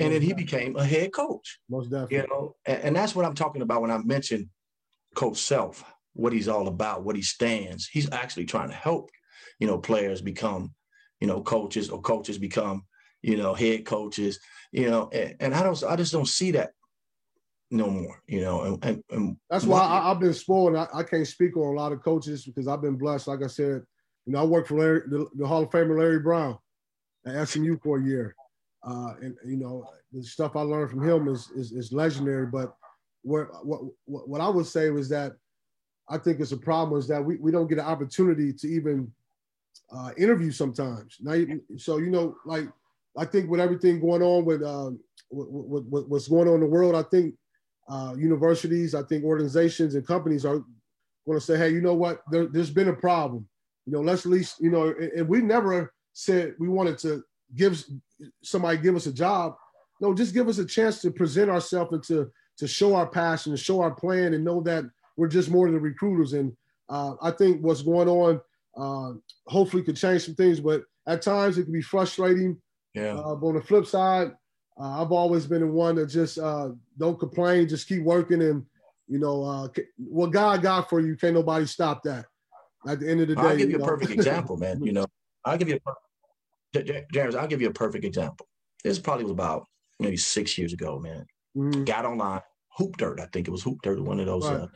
and then he became a head coach. Most definitely. You know, and, and that's what I'm talking about when I mentioned Coach Self, what he's all about, what he stands. He's actually trying to help, you know, players become, you know, coaches or coaches become, you know, head coaches. You know, and, and I don't, I just don't see that no more. You know, and, and, and that's why I, have been spoiled. I, I, can't speak on a lot of coaches because I've been blessed. Like I said, you know, I worked for Larry, the, the Hall of Famer Larry Brown at SMU for a year. Uh, and you know the stuff I learned from him is is, is legendary. But what, what what I would say was that I think it's a problem is that we, we don't get an opportunity to even uh, interview sometimes. Now, so you know, like I think with everything going on with, uh, what's going on in the world, I think uh, universities, I think organizations and companies are going to say, hey, you know what? There, has been a problem. You know, let's at least you know, and, and we never said we wanted to give somebody give us a job. No, just give us a chance to present ourselves and to to show our passion, to show our plan, and know that we're just more than recruiters. And uh, I think what's going on uh, hopefully could change some things, but at times it can be frustrating. Yeah. Uh, but on the flip side, uh, I've always been the one that just uh, don't complain, just keep working, and you know uh, what God got for you, can't nobody stop that. At the end of the day, I'll give you, you a perfect example, man. You know, I'll give you a James, I'll give you a perfect example. This probably was about maybe six years ago, man. Mm-hmm. Got online, Hoop Dirt, I think it was Hoop Dirt, one of those. Right.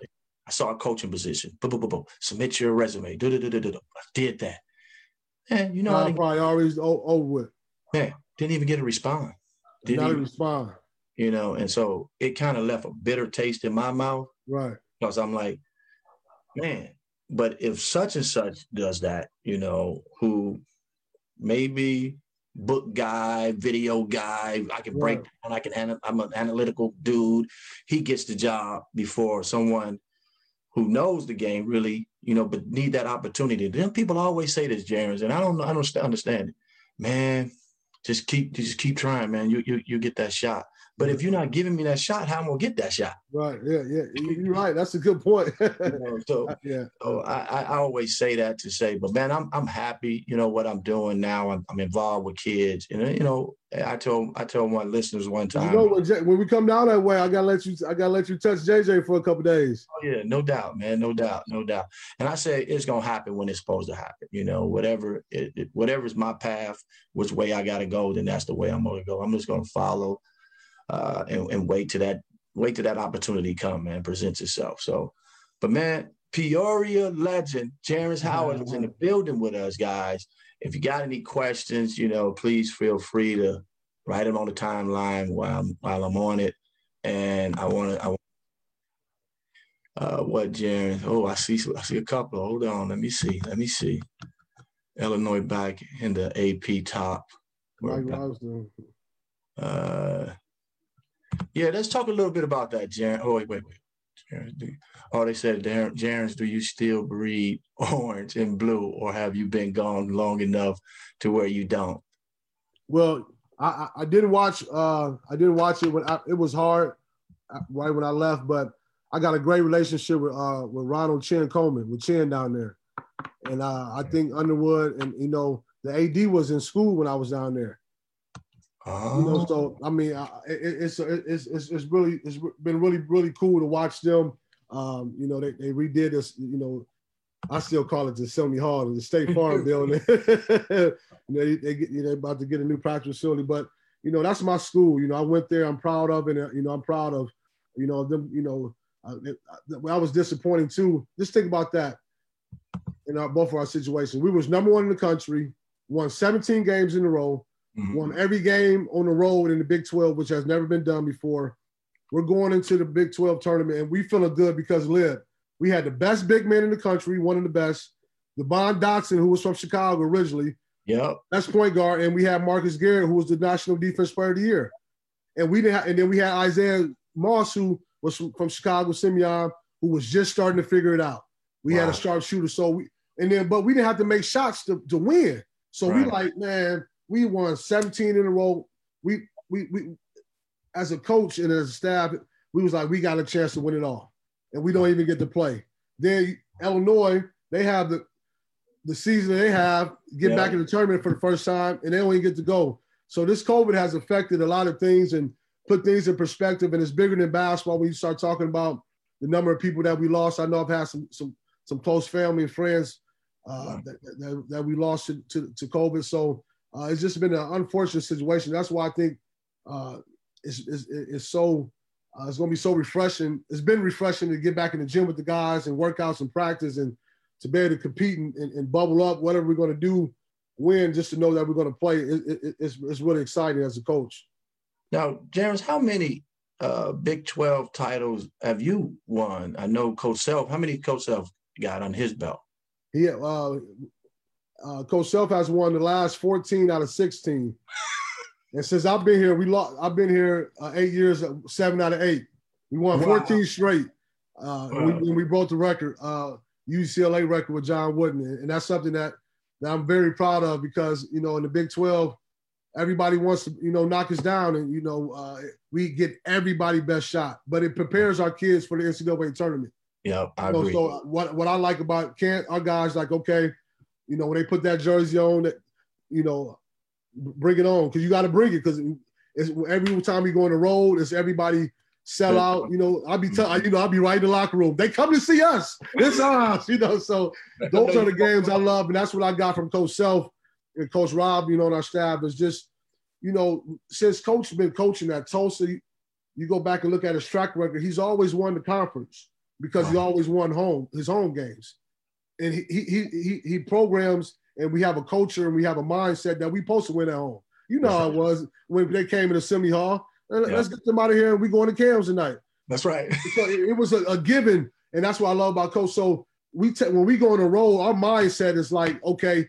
I saw a coaching position. Boom, boom, boom, boom. Submit your resume. Do, do, do, do, do. I did that. And you know, I probably always over with. Man, didn't even get a response. Didn't Not even respond. You know, and so it kind of left a bitter taste in my mouth. Right. Because I'm like, man, but if such and such does that, you know, who maybe book guy, video guy. I can break down. I can. I'm an analytical dude. He gets the job before someone who knows the game really, you know, but need that opportunity. Then people always say this, James, and I don't. I don't understand it. Man, just keep just keep trying, man. You you you get that shot. But if you're not giving me that shot, how am I gonna get that shot? Right. Yeah. Yeah. *laughs* You're right. That's a good point. *laughs* so *laughs* yeah. So I, I always say that to say, but man, I'm I'm happy. You know what I'm doing now. I'm, I'm involved with kids. And uh, you know, I told I told my listeners one time. You know when, when we come down that way, I gotta let you I gotta let you touch JJ for a couple days. Oh yeah, no doubt, man, no doubt, no doubt. And I say it's gonna happen when it's supposed to happen. You know, whatever it, it, whatever's my path, which way I gotta go, then that's the way I'm gonna go. I'm just gonna follow uh, and, and wait to that wait to that opportunity come, man, presents itself. So, but man, Peoria legend, Jerrance Howard is in the building with us, guys. If you got any questions, you know, please feel free to write them on the timeline while I'm, while I'm on it. And I want to, I want, uh, what, Jerrance? Oh, I see, I see a couple. Hold on, let me see, let me see. Illinois back in the AP top. Uh, yeah, let's talk a little bit about that, Jerrance. Oh, wait, wait, wait. oh, they said, Jerrance, do you still breed *laughs* orange and blue, or have you been gone long enough to where you don't? Well, I, I didn't watch. Uh, I didn't watch it when I, it was hard, uh, right when I left. But I got a great relationship with uh, with Ronald Chin Coleman, with Chin down there, and uh, I think Underwood and you know the AD was in school when I was down there. Oh. You know, oh. so I mean, it, it's, it's it's it's really it's been really really cool to watch them. Um, you know, they, they redid this. You know, I still call it the Sembly Hall, the State Farm *laughs* building. *laughs* you know, they, they get you know about to get a new practice facility, but you know that's my school. You know, I went there. I'm proud of it. You know, I'm proud of you know them. You know, uh, it, I was disappointing too. Just think about that. In our, both of our situations, we was number one in the country, won 17 games in a row mm-hmm. won every game on the road in the Big 12, which has never been done before. We're going into the Big 12 tournament and we feeling good because Lib, we had the best big man in the country, one of the best. the Devon Dotson, who was from Chicago originally. Yeah. That's point guard. And we had Marcus Garrett, who was the National Defense Player of the Year. And we didn't have, and then we had Isaiah Moss, who was from, Chicago Simeon, who was just starting to figure it out. We wow. had a sharp shooter. So we and then but we didn't have to make shots to, to win. So right. we like, man, we won 17 in a row. We we we as a coach and as a staff, we was like, we got a chance to win it all. And we don't even get to play. Then Illinois, they have the the season they have, get yeah. back in the tournament for the first time, and they don't even get to go. So this COVID has affected a lot of things and put things in perspective. And it's bigger than basketball when you start talking about the number of people that we lost. I know I've had some some some close family and friends uh, that, that, that, we lost to, to, to COVID. So uh, it's just been an unfortunate situation. That's why I think uh, it's, it's, it's so uh, it's going to be so refreshing. It's been refreshing to get back in the gym with the guys and workouts and practice and to be able to compete and, and, and bubble up, whatever we're going to do, win, just to know that we're going to play. It, it, it's, it's really exciting as a coach. Now, James, how many uh, Big 12 titles have you won? I know Coach Self, how many Coach Self got on his belt? Yeah, uh, uh, Coach Self has won the last 14 out of 16. *laughs* And since I've been here, we lost. I've been here uh, eight years, uh, seven out of eight. We won 14 wow. straight. Uh, wow. we, we broke the record, uh, UCLA record with John Wooden, and that's something that that I'm very proud of because you know in the Big 12, everybody wants to you know knock us down, and you know uh, we get everybody best shot, but it prepares our kids for the NCAA tournament. Yeah, I you know, agree. So what what I like about Kent, our guys like okay, you know when they put that jersey on, that you know bring it on because you got to bring it because it's every time you go on the road, it's everybody sell out. You know, I'll be telling you know I'll be right in the locker room. They come to see us. It's us. *laughs* You know, so *laughs* those are the games I love, and that's what I got from Coach Self and Coach Rob. You know, on our staff is just you know since Coach been coaching at Tulsa, you go back and look at his track record. He's always won the conference because he always won home his home games, and he he he he programs and we have a culture and we have a mindset that we supposed to win at home. You know how it was when they came in Assembly Hall. Let's get them out of here and we going to Kam's tonight. That's right. *laughs* so it was a, a, given, and that's what I love about Coach. So we t- when we go on the road, our mindset is like, okay,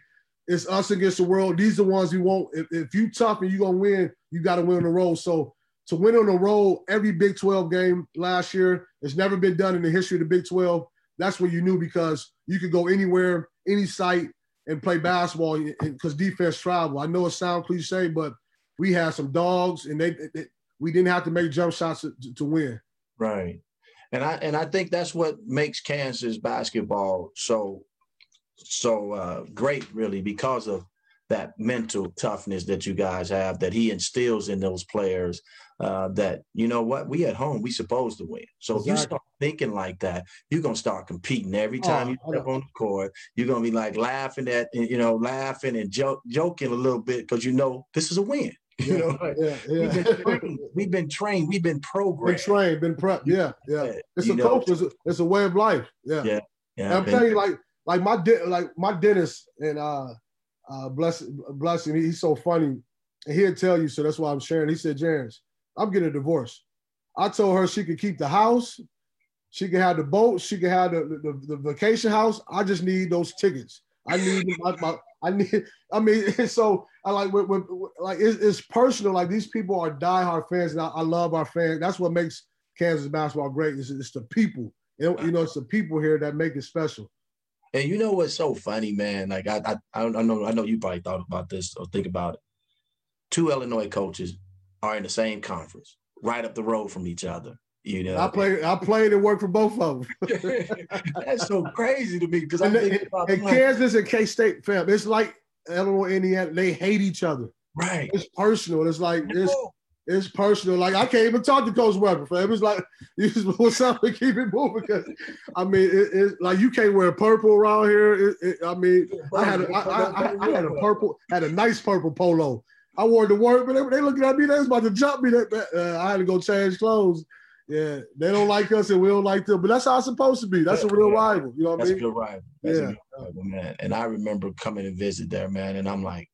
it's us against the world. These are the ones we want. If, if you tough and you gonna win, you got to win on the road. So to win on the road, every Big 12 game last year, it's never been done in the history of the Big 12. That's what you knew because you could go anywhere, any site, and play basketball because defense travel. I know it sounds cliche, but we had some dogs, and they, they we didn't have to make jump shots to, to, win. Right, and I and I think that's what makes Kansas basketball so so uh, great, really, because of that mental toughness that you guys have that he instills in those players uh, that you know what we at home we supposed to win so exactly. if you start thinking like that you're gonna start competing every time oh, you step on the court you're gonna be like laughing at you know laughing and joke, joking a little bit because you know this is a win *laughs* yeah, you know yeah, yeah. We've, been trained, we've been trained we've been programmed been trained been prepped yeah yeah it's a culture it's a, it's a way of life yeah yeah, yeah i'm telling you like like my de- like my dentist and uh uh, bless, bless him. He's so funny. And he'll tell you, so that's why I'm sharing. He said, James, I'm getting a divorce. I told her she could keep the house, she could have the boat, she could have the, the, the vacation house. I just need those tickets. I need my, my, I need. I mean, *laughs* so I like when, when, like it's, it's, personal. Like these people are diehard fans, and I, I, love our fans. That's what makes Kansas basketball great. Is it's the people. It, you know, it's the people here that make it special. And you know what's so funny, man? Like I, I, I know, I know you probably thought about this or think about it. Two Illinois coaches are in the same conference, right up the road from each other. You know, I played, I played and worked for both of them. *laughs* That's so crazy to me because I think about and Kansas and K State fam. It's like Illinois, Indiana. They hate each other. Right. It's personal. It's like it's it's personal. Like I can't even talk to Coach Weber. Fam. It's like *laughs* you just what's up and keep it moving. Because I mean, it, it's like you can't wear purple around here. It, it, I mean, I had a, I, I, I, had a purple, had a nice purple polo. I wore the to work, but they, they looking at me. They was about to jump me. That uh, I had to go change clothes. Yeah, they don't like us and we don't like them, but that's how it's supposed to be. That's a real rival. You know what that's I mean? That's a good rival. That's yeah. a good rival, man. And I remember coming and visit there, man, and I'm like,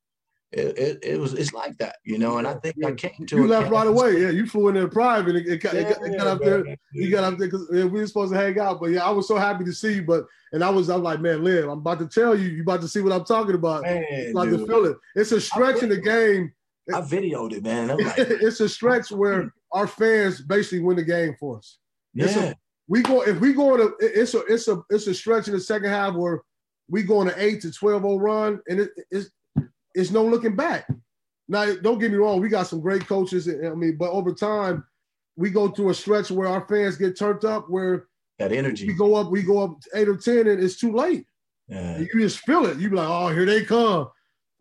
it, it, it, was it's like that, you know. And I think yeah. I came to you left right away. Yeah, you flew in there private. It, it, yeah, it, got, got up there. You got up there because we were supposed to hang out. But yeah, I was so happy to see you. But and I was I'm like, man, Lynn, I'm about to tell you. You about to see what I'm talking about. Man, like to feel it. It's a stretch in the game. I videoed it, man. Like, *laughs* it's a stretch where our fans basically win the game for us. Yeah. A, we go if we go to it's a it's a it's a stretch in the second half where we go on an eight to 12 0 run and it, it's it's no looking back. Now, don't get me wrong, we got some great coaches. I mean, but over time, we go through a stretch where our fans get turned up, where that energy we go up, we go up eight or ten, and it's too late. Yeah. You just feel it. You be like, oh, here they come.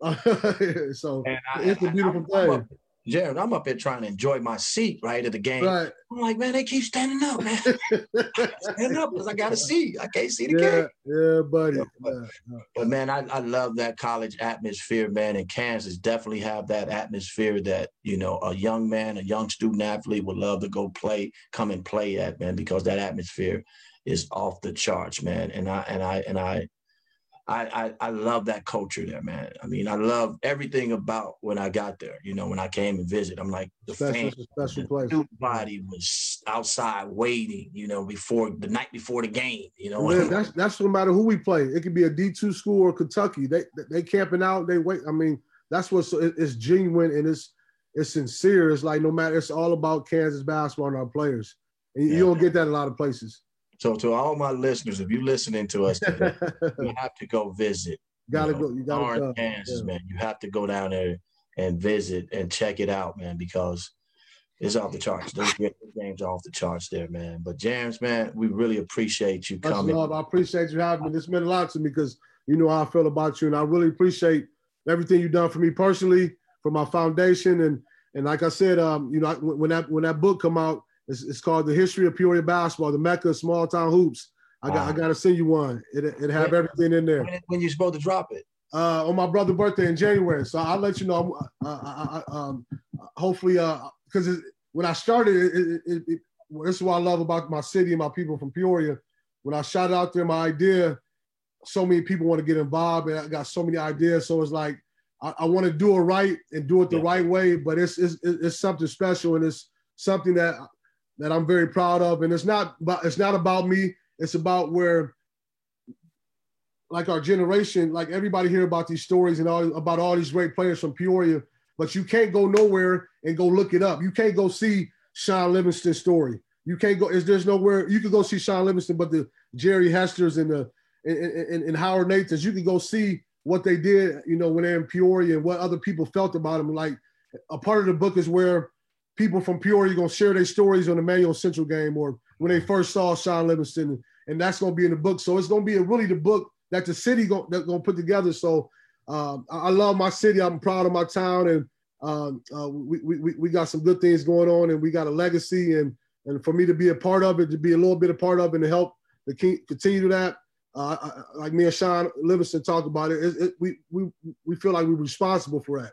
*laughs* so I, it's a beautiful I, thing. Jared, I'm up here trying to enjoy my seat right at the game. Right. I'm like, man, they keep standing up, man. *laughs* Stand up because I got to see. I can't see the yeah, game. Yeah, buddy. But, yeah. but man, I, I love that college atmosphere, man. And Kansas definitely have that atmosphere that, you know, a young man, a young student athlete would love to go play, come and play at, man, because that atmosphere is off the charts, man. And I and I and I I, I, I love that culture there, man. I mean, I love everything about when I got there. You know, when I came and visit, I'm like the special, special place. Everybody was outside waiting. You know, before the night before the game. You know, man, that's that's no matter who we play. It could be a D two school or Kentucky. They they camping out. They wait. I mean, that's what's it's genuine and it's it's sincere. It's like no matter. It's all about Kansas basketball and our players. And yeah. you don't get that a lot of places. So to all my listeners, if you're listening to us, today, you *laughs* have to go visit. Gotta you know, go. You gotta go. Kansas, yeah. man. You have to go down there and visit and check it out, man, because it's off the charts. Those games are off the charts there, man. But James, man, we really appreciate you coming. Love. I appreciate you having me. This meant a lot to me because you know how I feel about you, and I really appreciate everything you've done for me personally, for my foundation, and and like I said, um, you know, when that when that book come out, it's, it's called the History of Peoria Basketball, the Mecca of Small Town Hoops. I got wow. I got to send you one. It it have everything in there. When, when you supposed to drop it? Uh, on my brother's birthday in January. So I'll let you know. Uh, I, I, um, hopefully, because uh, when I started, it, it, it, this is what I love about my city and my people from Peoria. When I shot out there my idea, so many people want to get involved, and I got so many ideas. So it's like I, I want to do it right and do it the yeah. right way, but it's, it's it's something special and it's something that that I'm very proud of. And it's not about, it's not about me. It's about where like our generation, like everybody hear about these stories and all about all these great players from Peoria, but you can't go nowhere and go look it up. You can't go see Shaun Livingston's story. You can't go. Is there's nowhere you can go see Shaun Livingston, but the Jerry Hesters and the and, and, and Howard Nathans, you can go see what they did. You know when they're in Peoria and what other people felt about them. Like a part of the book is where people from Peoria to share their stories on the Manual Central game or when they first saw Shaun Livingston, and that's to be in the book. So it's to be really the book that the city going to put together. So um, I love my city. I'm proud of my town, and um, uh, we, we, we got some good things going on, and we got a legacy. And and for me to be a part of it, to be a little bit a part of it, and to help to continue to that, uh, I, like me and Shaun Livingston talk about it, it, it, we we we feel like we're responsible for that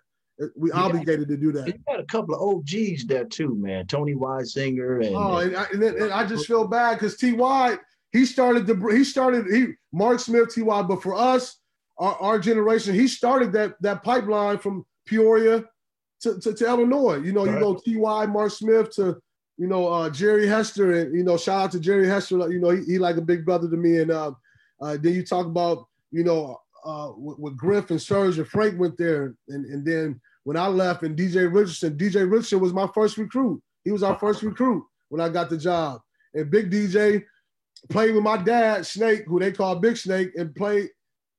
we obligated to do that. You got a couple of OGs there too, man. Tony Wysinger and oh, and I, and, then, and I just feel bad because Ty he started the he started he Mark Smith Ty, but for us, our, our generation, he started that that pipeline from Peoria to, to, to Illinois. You know, right. you go Ty Mark Smith to you know uh, Jerry Hester, and you know shout out to Jerry Hester. You know, he, he like a big brother to me. And uh, uh, then you talk about you know uh, with, with Griff and Serge and Frank went there, and and then when I left and DJ Richardson, DJ Richardson was my first recruit. He was our first recruit when I got the job. And Big DJ played with my dad, Snake, who they call Big Snake, and played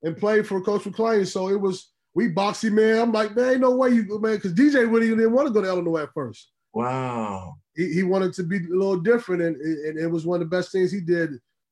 and played for Coach McClain. So it was we boxy man. I'm like, man, ain't no way you go, man, because DJ really didn't want to go to Illinois at first. Wow. He, he wanted to be a little different, and, and it was one of the best things he did.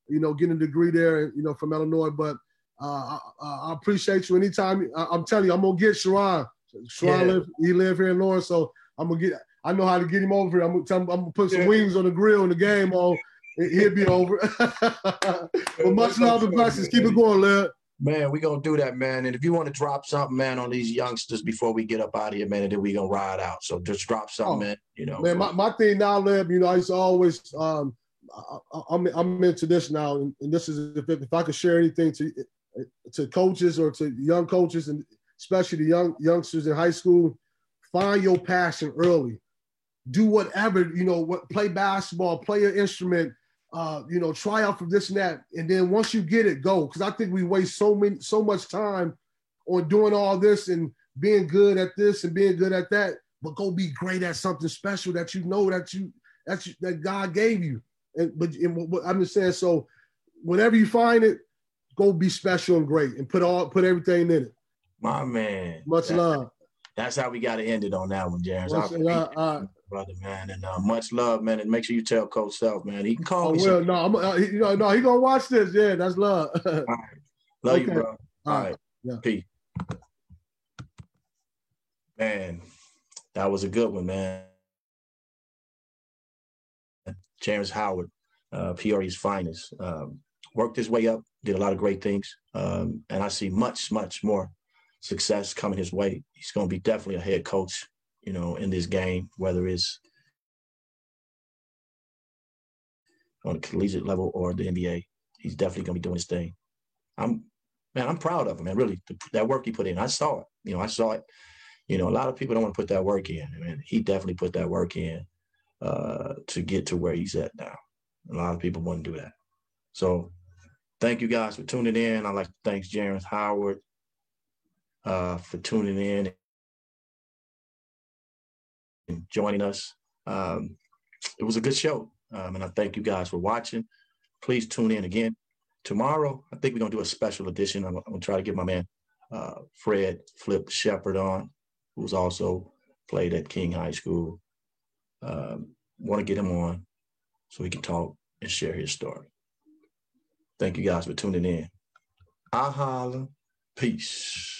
You know, getting a degree there, you know, from Illinois. But uh, I, I, appreciate you anytime. I, am telling you, I'm gonna get Sherron. Sherron yeah. live, he live here in Lawrence, so I'm gonna get. I know how to get him over here. I'm gonna, tell him, I'm gonna put some yeah. wings on the grill in the game on. He'll be over. *laughs* but much love and blessings. Keep it going, Led. Man, we gonna do that, man. And if you want to drop something, man, on these youngsters before we get up out of here, man, and then we gonna ride out. So just drop something, oh, man. You know, man. My, my thing now, Leb, you know, I used to always um, I, am I'm, I'm into this now, and, and this is if, if I could share anything to to coaches or to young coaches and especially the young youngsters in high school, find your passion early. Do whatever, you know, what play basketball, play an instrument, uh, you know, try out for this and that. And then once you get it, go. Cause I think we waste so many so much time on doing all this and being good at this and being good at that, but go be great at something special that you know that you that's that God gave you. And but and what, I'm just saying, so whenever you find it, go be special and great and put all put everything in it. My man. Much that's, love. That's how we got to end it on that one, James. Much, uh, uh, brother, man, and uh, much love, man. And make sure you tell Coach Self, man. He can call me. Well, no, I'm, uh, he, know, no, he gonna watch this. Yeah, that's love. *laughs* All right. Love okay. you, bro. All, All right. right. Yeah. Peace. Man, that was a good one, man. James Howard, uh, Peoria's finest, um, worked his way up, did a lot of great things, um, and I see much, much more success coming his way. He's going to be definitely a head coach, you know, in this game, whether it's on the collegiate level or the NBA. He's definitely going to be doing his thing. I'm, man, I'm proud of him, man. Really, the, that work he put in, I saw it. You know, I saw it. You know, a lot of people don't want to put that work in, and he definitely put that work in uh, to get to where he's at now. A lot of people wouldn't do that. So, thank you guys for tuning in. I'd like to thank James Howard uh, for tuning in and joining us. Um, it was a good show. Um, and I thank you guys for watching. Please tune in again. Tomorrow, I think we're going to do a special edition. I'm, I'm going to try to get my man uh, Fred Flip Shepard on, who's also played at King High School. Um, want to get him on so he can talk and share his story. Thank you guys for tuning in. I holla. Peace.